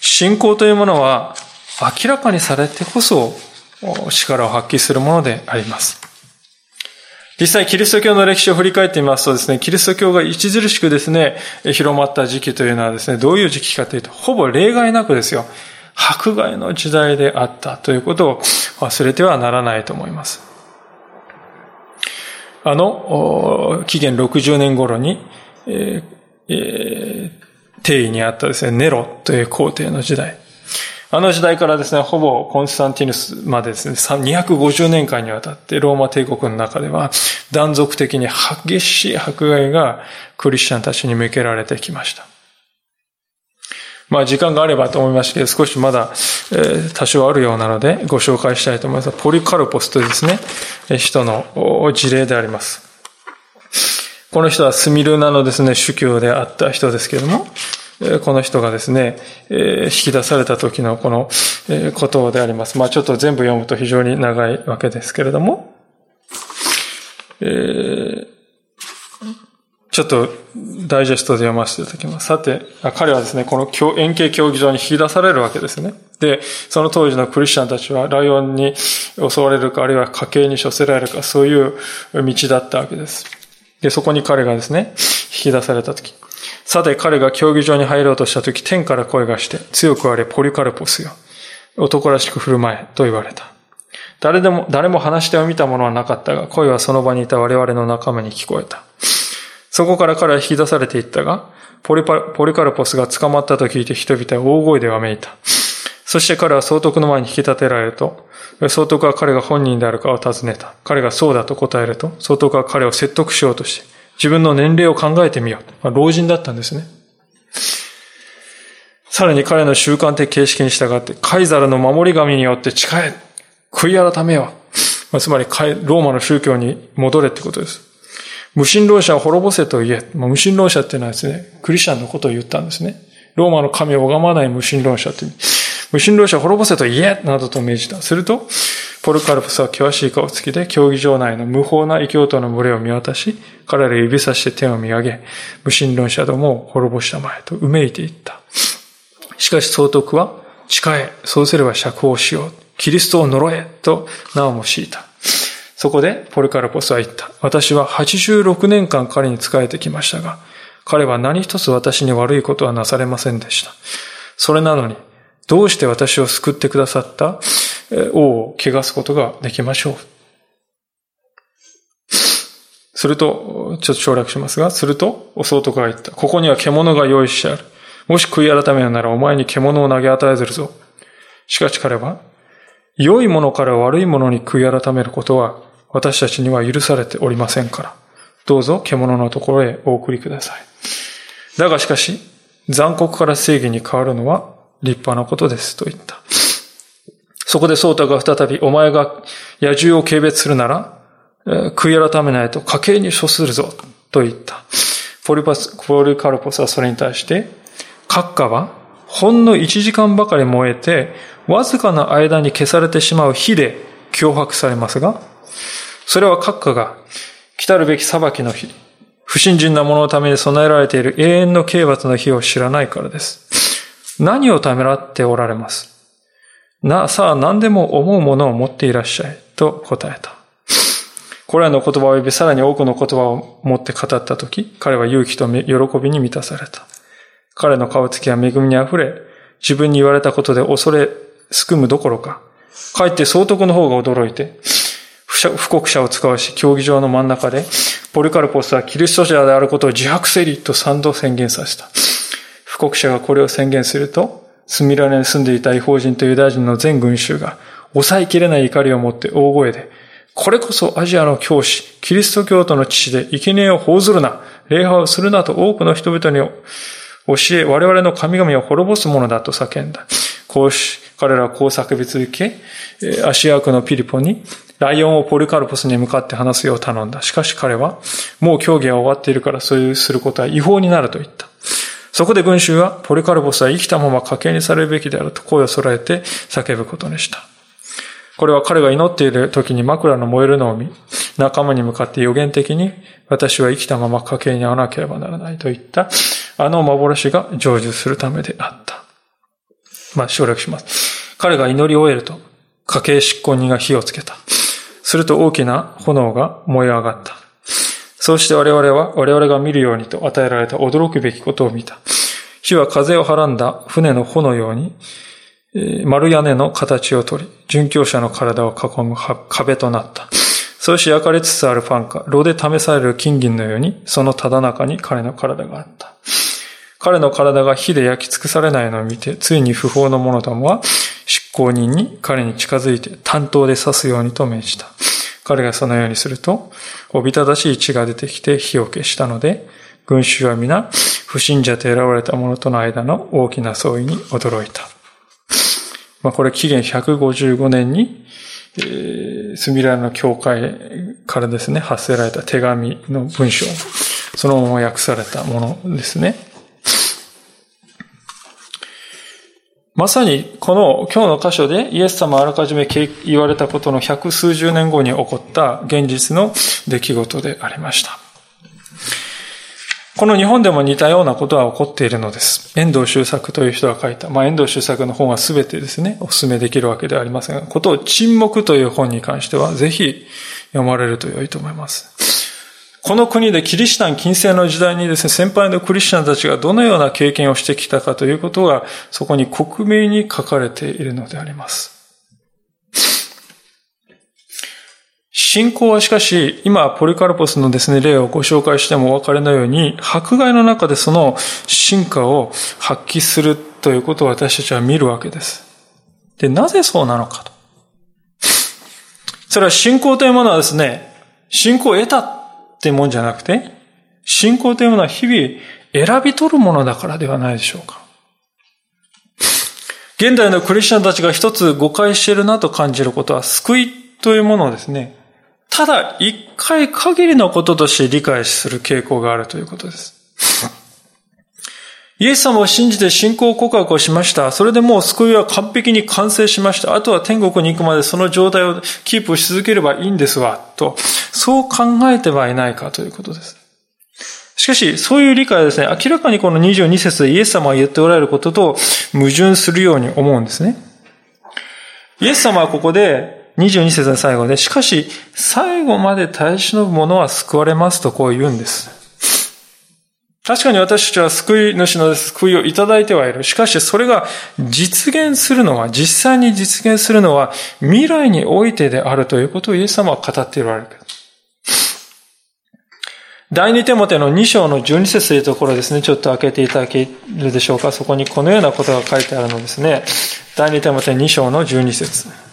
信仰というものは明らかにされてこそ力を発揮するものであります。実際、キリスト教の歴史を振り返ってみますとですね、キリスト教が著しくですね、広まった時期というのはですね、どういう時期かというと、ほぼ例外なくですよ、迫害の時代であったということを忘れてはならないと思います。あの、紀元60年頃に、えーえー、定位にあったですね、ネロという皇帝の時代。あの時代からですね、ほぼコンスタンティヌスまでですね、250年間にわたってローマ帝国の中では断続的に激しい迫害がクリスチャンたちに向けられてきました。まあ時間があればと思いましたけど、少しまだ、え、多少あるようなのでご紹介したいと思います。ポリカルポスというですね、人の事例であります。この人はスミルナのですね、主教であった人ですけれども、この人がですね、引き出された時のこのことであります。まあちょっと全部読むと非常に長いわけですけれども、えちょっとダイジェストで読ませていただきます。さて、彼はですね、この円形競技場に引き出されるわけですね。で、その当時のクリスチャンたちはライオンに襲われるか、あるいは家計に処せられるか、そういう道だったわけです。で、そこに彼がですね、引き出されたとき。さて、彼が競技場に入ろうとしたとき、天から声がして、強くあれ、ポリカルポスよ。男らしく振る舞え、と言われた。誰でも、誰も話し手を見たものはなかったが、声はその場にいた我々の仲間に聞こえた。そこから彼は引き出されていったが、ポリパポリカルポスが捕まったと聞いて人々は大声でわめいた。そして彼は総督の前に引き立てられると、総督は彼が本人であるかを尋ねた。彼がそうだと答えると、総督は彼を説得しようとして、自分の年齢を考えてみよう。まあ、老人だったんですね。さらに彼の習慣的形式に従って、カイザルの守り神によって誓え、悔い改めよう。つまり、ローマの宗教に戻れってことです。無神論者を滅ぼせと言え。無神論者っていうのはですね、クリスチャンのことを言ったんですね。ローマの神を拝まない無神論者という。無神論者を滅ぼせと言えなどと命じた。すると、ポルカルプスは険しい顔つきで、競技場内の無法な異教徒の群れを見渡し、彼ら指さして天を見上げ、無神論者どもを滅ぼしたまえとうめいていった。しかし総督は、誓え、そうすれば釈放しよう。キリストを呪え、と名をも強いた。そこでポルカルポスは言った。私は86年間彼に仕えてきましたが、彼は何一つ私に悪いことはなされませんでした。それなのに、どうして私を救ってくださった？王を汚すことができましょう。すると、ちょっと省略しますが、すると、お総督が言った。ここには獣が用意してある。もし悔い改めるならお前に獣を投げ与えずるぞ。しかし彼は、良いものから悪いものに悔い改めることは私たちには許されておりませんから、どうぞ獣のところへお送りください。だがしかし、残酷から正義に変わるのは立派なことですと言った。そこでソータが再び、お前が野獣を軽蔑するなら、悔い改めないと家計に処するぞと言った。ポリパス、ポリカルポスはそれに対して、閣下はほんの一時間ばかり燃えて、わずかな間に消されてしまう火で脅迫されますが、それは閣下が来たるべき裁きの日、不信心な者のために備えられている永遠の刑罰の日を知らないからです。何をためらっておられます？な、さあ何でも思うものを持っていらっしゃい、と答えた。これらの言葉及びさらに多くの言葉を持って語ったとき、彼は勇気と喜びに満たされた。彼の顔つきは恵みに溢れ、自分に言われたことで恐れ、すくむどころか、かえって総督の方が驚いて、不国者を使わし、競技場の真ん中で、ポリカルポスはキリスト者であることを自白せりと賛同宣言させた。不国者がこれを宣言すると、スミラネに住んでいた違法人とユダヤ人の全群衆が、抑えきれない怒りを持って大声で、これこそアジアの教師、キリスト教徒の父で、生贄を報ずるな、礼拝をするなと多くの人々に教え、我々の神々を滅ぼすものだと叫んだ。こうし、彼らはこう叫び続け、アシアクのピリポに、ライオンをポリカルポスに向かって話すよう頼んだ。しかし彼は、もう競技は終わっているからそういうすることは違法になると言った。そこで群衆は、ポリカルポスは生きたまま家計にされるべきであると声を揃えて叫ぶことにした。これは彼が祈っている時に枕の燃えるのを見、仲間に向かって予言的に、私は生きたまま家計に会わなければならないと言った。あの幻が成就するためであった。まあ、省略します。彼が祈り終えると、家計執行人が火をつけた。すると大きな炎が燃え上がった。そうして我々は、我々が見るようにと与えられた驚くべきことを見た。火は風をはらんだ船の帆のように、丸屋根の形をとり、殉教者の体を囲む壁となった。そうして焼かれつつあるファンか、炉で試される金銀のように、そのただ中に彼の体があった。彼の体が火で焼き尽くされないのを見て、ついに不法の者どもは執行人に彼に近づいて担当で刺すようにと命じた。彼がそのようにすると、おびただしい血が出てきて火を消したので、群衆は皆、不信者と選ばれた者との間の大きな相違に驚いた。まあ、これ紀元155年に、えー、スミラの教会からですね、発せられた手紙の文章、そのまま訳されたものですね。まさにこの今日の箇所でイエス様あらかじめ言われたことの百数十年後に起こった現実の出来事でありました。この日本でも似たようなことは起こっているのです。遠藤周作という人が書いた、まあ、遠藤周作の本は全てですね、お勧めできるわけではありませんが、ことを沈黙という本に関しては、ぜひ読まれると良いと思います。この国でキリシタン近世の時代にですね、先輩のクリスチャンたちがどのような経験をしてきたかということが、そこに克明に書かれているのであります。信仰はしかし、今、ポリカルポスのですね、例をご紹介してもお分かりのように、迫害の中でその進化を発揮するということを私たちは見るわけです。で、なぜそうなのかと。それは信仰というものはですね、信仰を得たってもんじゃなくて、信仰というものは日々選び取るものだからではないでしょうか。現代のクリスチャンたちが一つ誤解しているなと感じることは、救いというものをですね、ただ一回限りのこととして理解する傾向があるということです。イエス様を信じて信仰告白をしました。それでもう救いは完璧に完成しました。あとは天国に行くまでその状態をキープし続ければいいんですわ。と、そう考えてはいないかということです。しかし、そういう理解はですね、明らかにこの22節でイエス様が言っておられることと矛盾するように思うんですね。イエス様はここで22節の最後で、しかし、最後まで耐え忍ぶ者は救われますとこう言うんです。確かに私たちは救い主の救いをいただいてはいる。しかしそれが実現するのは、実際に実現するのは未来においてであるということをイエス様は語っていられる。第二手モての2章の12節というところですね、ちょっと開けていただけるでしょうか。そこにこのようなことが書いてあるのですね。第二手モて2章の12節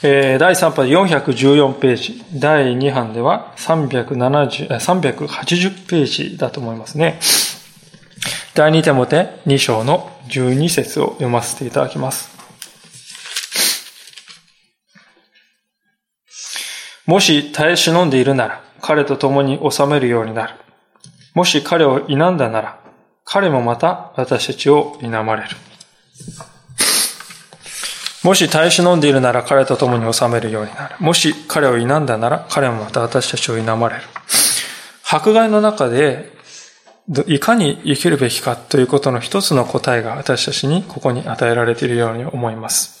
えー、第3波で414ページ、第2版では370 380ページだと思いますね。第2手モて2章の12節を読ませていただきます。もし耐え忍んでいるなら、彼と共に収めるようになる。もし彼を否んだなら、彼もまた私たちを否まれる。もし耐え忍んでいるなら彼と共に収めるようになる。もし彼を否んだなら彼もまた私たちを否まれる。迫害の中でいかに生きるべきかということの一つの答えが私たちにここに与えられているように思います。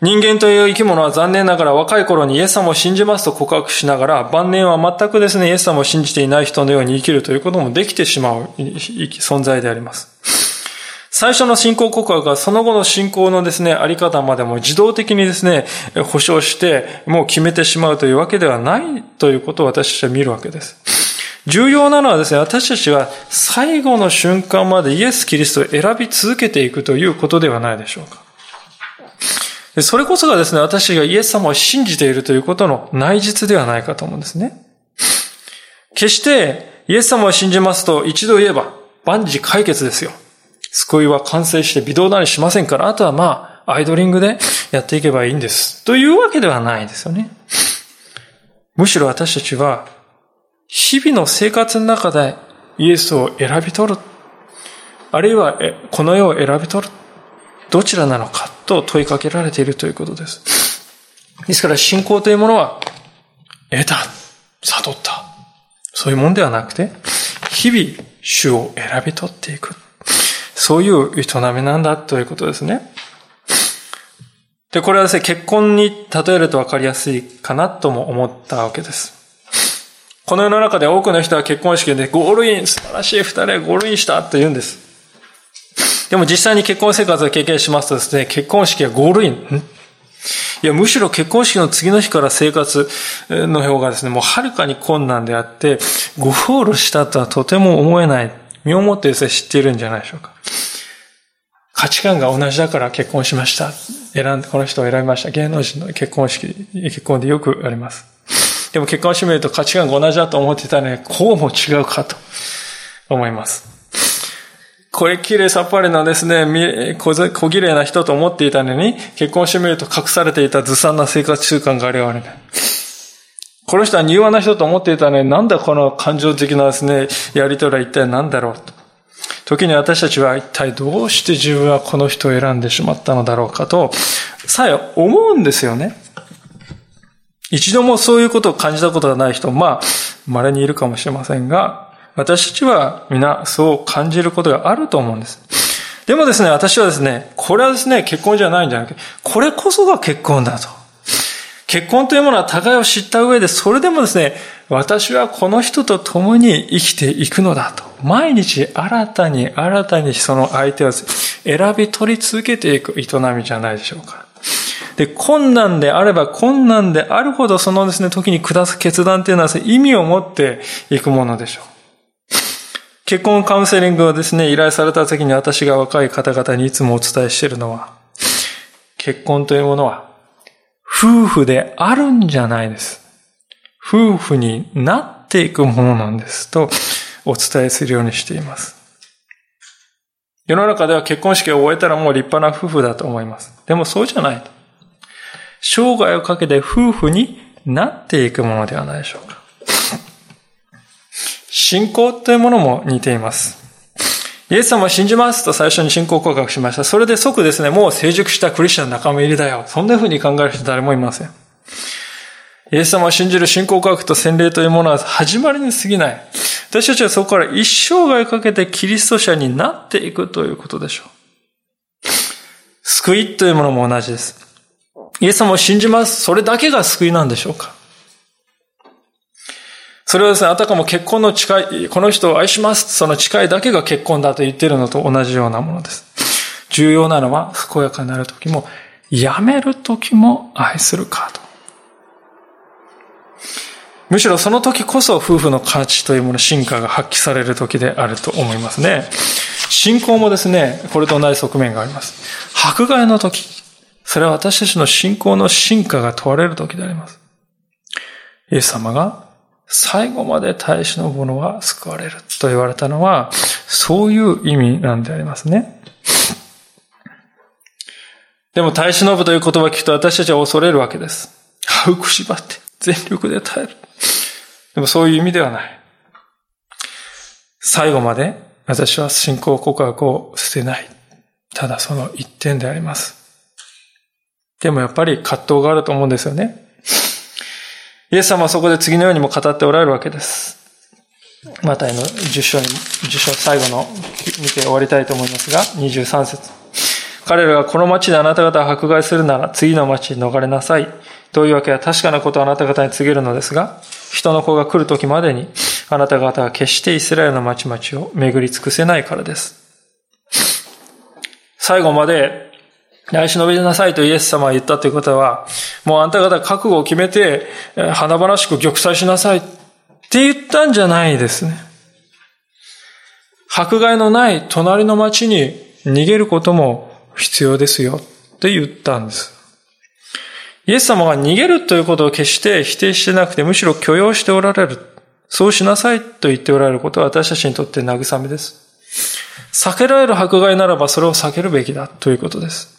人間という生き物は残念ながら若い頃にイエス様を信じますと告白しながら、晩年は全くですね、イエス様を信じていない人のように生きるということもできてしまう存在であります。最初の信仰告白がその後の信仰のですね、あり方までも自動的にですね、保証して、もう決めてしまうというわけではないということを私たちは見るわけです。重要なのはですね、私たちは最後の瞬間までイエス・キリストを選び続けていくということではないでしょうか。それこそがですね、私がイエス様を信じているということの内実ではないかと思うんですね。決してイエス様を信じますと一度言えば万事解決ですよ。救いは完成して微動なりしませんから、あとはまあ、アイドリングでやっていけばいいんです。というわけではないですよね。むしろ私たちは、日々の生活の中でイエスを選び取る。あるいは、この世を選び取る。どちらなのかと問いかけられているということです。ですから信仰というものは、得た、悟った。そういうもんではなくて、日々主を選び取っていく。そういう営みなんだということですね。で、これはですね、結婚に例えると分かりやすいかなとも思ったわけです。この世の中で多くの人は結婚式でゴールイン、素晴らしい二人がゴールインしたと言うんです。でも実際に結婚生活を経験しますとですね、結婚式はゴールイン。いや、むしろ結婚式の次の日から生活の方がですね、もうはるかに困難であって、ゴールしたとはとても思えない。身をもってですね、知っているんじゃないでしょうか。価値観が同じだから結婚しました。選んで、この人を選びました。芸能人の結婚式、結婚でよくあります。でも結婚してみると価値観が同じだと思ってたらね、こうも違うかと思います。これ綺麗さっぱりなですね、小綺麗な人と思っていたのに、結婚してみると隠されていたずさんな生活習慣があれわれない。この人は柔和な人と思っていたのに、なんだこの感情的なですね、やりとりは一体何だろうと。時に私たちは一体どうして自分はこの人を選んでしまったのだろうかと、さえ思うんですよね。一度もそういうことを感じたことがない人、まあ、稀にいるかもしれませんが、私たちは皆そう感じることがあると思うんです。でもですね、私はですね、これはですね、結婚じゃないんじゃなくて、これこそが結婚だと。結婚というものは互いを知った上で、それでもですね、私はこの人と共に生きていくのだと。毎日新たに新たにその相手を選び取り続けていく営みじゃないでしょうか。で、困難であれば困難であるほどそのですね、時に下す決断というのは、意味を持っていくものでしょう。結婚カウンセリングをですね、依頼された時に私が若い方々にいつもお伝えしているのは、結婚というものは夫婦であるんじゃないです。夫婦になっていくものなんですとお伝えするようにしています。世の中では結婚式を終えたらもう立派な夫婦だと思います。でもそうじゃないと。生涯をかけて夫婦になっていくものではないでしょうか。信仰というものも似ています。イエス様を信じますと最初に信仰告白しました。それで即ですね、もう成熟したクリスチャン仲間入りだよ。そんな風に考える人誰もいません。イエス様を信じる信仰告白と洗礼というものは始まりに過ぎない。私たちはそこから一生涯かけてキリスト者になっていくということでしょう。救いというものも同じです。イエス様を信じます。それだけが救いなんでしょうかそれはですね、あたかも結婚の誓い、この人を愛します。その誓いだけが結婚だと言っているのと同じようなものです。重要なのは健やかになる時も、やめる時も愛するかと。むしろその時こそ夫婦の価値というもの、進化が発揮される時であると思いますね。信仰もですね、これと同じ側面があります。迫害の時、それは私たちの信仰の進化が問われる時であります。イエス様が最後まで耐え忍ぶ者は救われると言われたのは、そういう意味なんでありますね。でも耐え忍ぶという言葉を聞くと私たちは恐れるわけです。歯をくしばって全力で耐える。でもそういう意味ではない。最後まで私は信仰告白を捨てない。ただその一点であります。でもやっぱり葛藤があると思うんですよね。イエス様はそこで次のようにも語っておられるわけです。マタイの10章に、10章最後の見て終わりたいと思いますが、23節彼らがこの町であなた方を迫害するなら次の町に逃れなさい。というわけは確かなことをあなた方に告げるのですが、人の子が来る時までにあなた方は決してイスラエルの町々を巡り尽くせないからです。最後まで来週伸びなさいとイエス様は言ったということは、もうあんた方覚悟を決めて、華々しく玉砕しなさいって言ったんじゃないですね。迫害のない隣の町に逃げることも必要ですよって言ったんです。イエス様が逃げるということを決して否定してなくて、むしろ許容しておられる。そうしなさいと言っておられることは私たちにとって慰めです。避けられる迫害ならばそれを避けるべきだということです。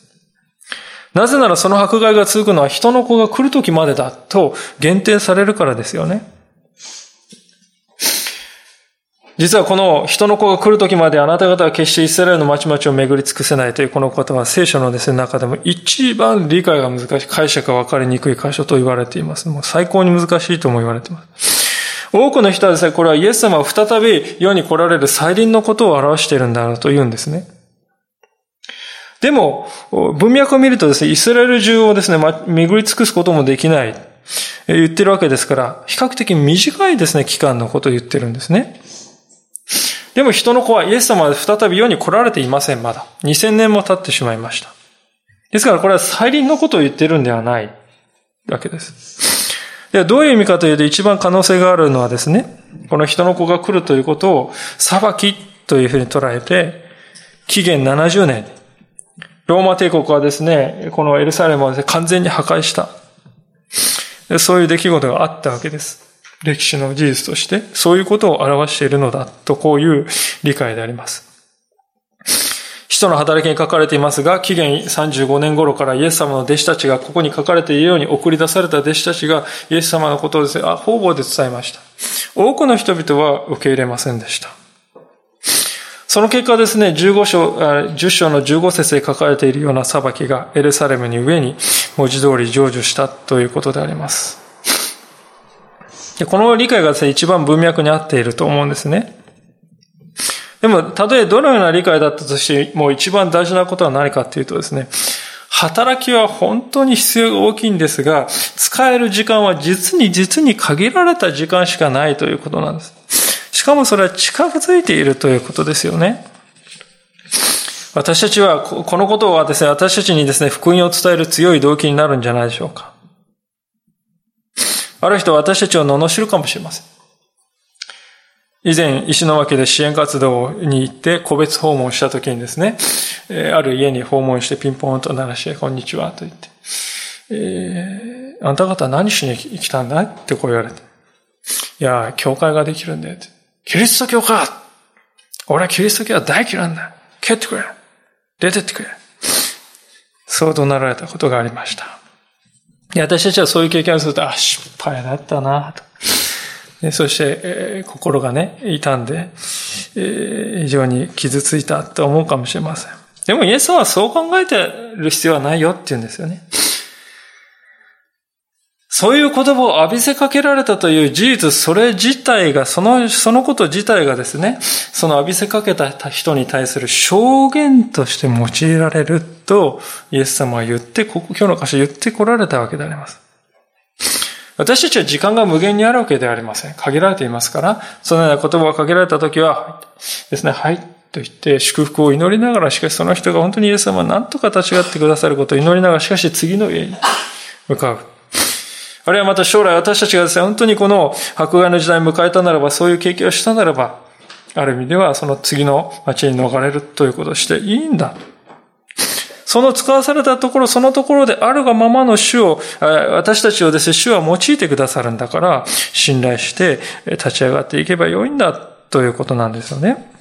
なぜならその迫害が続くのは人の子が来る時までだと限定されるからですよね。実はこの人の子が来る時まであなた方は決してイスラエルの町々を巡り尽くせないというこのことは聖書のですね、中でも一番理解が難しい、解釈が分かりにくい箇所と言われています。もう最高に難しいとも言われています。多くの人はですね、これはイエス様は再び世に来られる再臨のことを表しているんだろうと言うんですね。でも、文脈を見るとですね、イスラエル中をですね、巡り尽くすこともできない。言ってるわけですから、比較的短いですね、期間のことを言ってるんですね。でも人の子はイエス様は再び世に来られていません、まだ。2000年も経ってしまいました。ですからこれは再臨のことを言ってるんではないわけです。ではどういう意味かというと一番可能性があるのはですね、この人の子が来るということを裁きというふうに捉えて、紀元70年ローマ帝国はですね、このエルサレムを、ね、完全に破壊した。そういう出来事があったわけです。歴史の事実として、そういうことを表しているのだと、こういう理解であります。使徒の働きに書かれていますが、紀元35年頃からイエス様の弟子たちが、ここに書かれているように送り出された弟子たちが、イエス様のことをですね、方々で伝えました。多くの人々は受け入れませんでした。その結果ですね、15章、10章の15節で書かれているような裁きがエルサレムに上に文字通り成就したということであります。でこの理解がですね、一番文脈に合っていると思うんですね。でも、たとえどのような理解だったとしても一番大事なことは何かっていうとですね、働きは本当に必要が大きいんですが、使える時間は実に実に限られた時間しかないということなんです。しかもそれは近づいているということですよね。私たちは、このことはですね、私たちにですね、福音を伝える強い動機になるんじゃないでしょうか。ある人は私たちを罵るかもしれません。以前、石巻で支援活動に行って個別訪問した時にですね、ある家に訪問してピンポンと鳴らして、こんにちはと言って、えー、あんた方何しに来たんだってこう言われて。いや、教会ができるんだよって。キリスト教か俺はキリスト教は大嫌いなんだ。蹴ってくれ。出てってくれ。そう怒鳴られたことがありました。私たちはそういう経験をすると、あ、失敗だったなと。そして、えー、心がね、傷んで、えー、非常に傷ついたと思うかもしれません。でもイエスはそう考えてる必要はないよって言うんですよね。そういう言葉を浴びせかけられたという事実、それ自体が、その、そのこと自体がですね、その浴びせかけた人に対する証言として用いられると、イエス様は言って、ここ、今日の箇所言ってこられたわけであります。私たちは時間が無限にあるわけではありません。限られていますから、そのような言葉をかけられたときは、ですね、はい、と言って祝福を祈りながら、しかしその人が本当にイエス様は何とか立ち上がってくださることを祈りながら、しかし次の家に向かう。あるいはまた将来私たちがですね、本当にこの迫害の時代を迎えたならば、そういう経験をしたならば、ある意味ではその次の町に逃れるということをしていいんだ。その使わされたところ、そのところであるがままの主を、私たちをですね、主は用いてくださるんだから、信頼して立ち上がっていけばよいんだということなんですよね。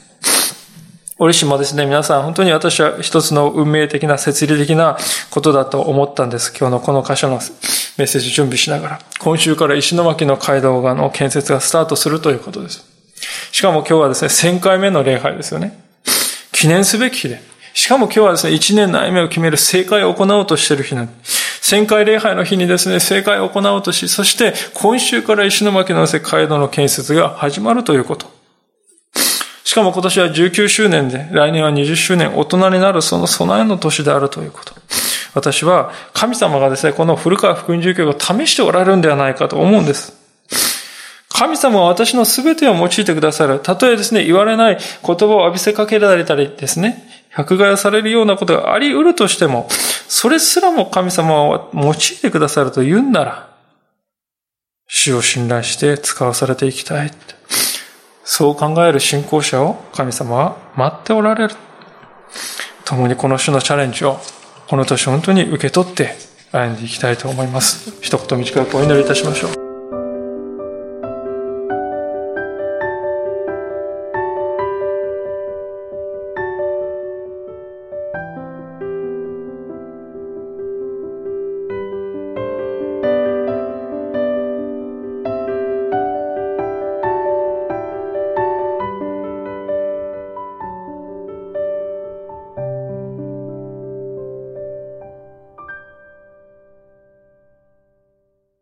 折しもですね、皆さん、本当に私は一つの運命的な、設理的なことだと思ったんです。今日のこの箇所のメッセージ準備しながら。今週から石巻の街道がの建設がスタートするということです。しかも今日はですね、1000回目の礼拝ですよね。記念すべき日で。しかも今日はですね、1年の歩みを決める正解を行おうとしている日なんです。1000回礼拝の日にですね、正解を行おうとし、そして今週から石巻の街道の建設が始まるということ。しかも今年は19周年で、来年は20周年、大人になるその備えの年であるということ。私は神様がですね、この古川福音住居を試しておられるんではないかと思うんです。神様は私の全てを用いてくださる。たとえですね、言われない言葉を浴びせかけられたりですね、迫害されるようなことがあり得るとしても、それすらも神様は用いてくださると言うんなら、主を信頼して使わされていきたい。そう考える信仰者を神様は待っておられる。共にこの種のチャレンジをこの年本当に受け取って歩んでいきたいと思います。一言短くお祈りいたしましょう。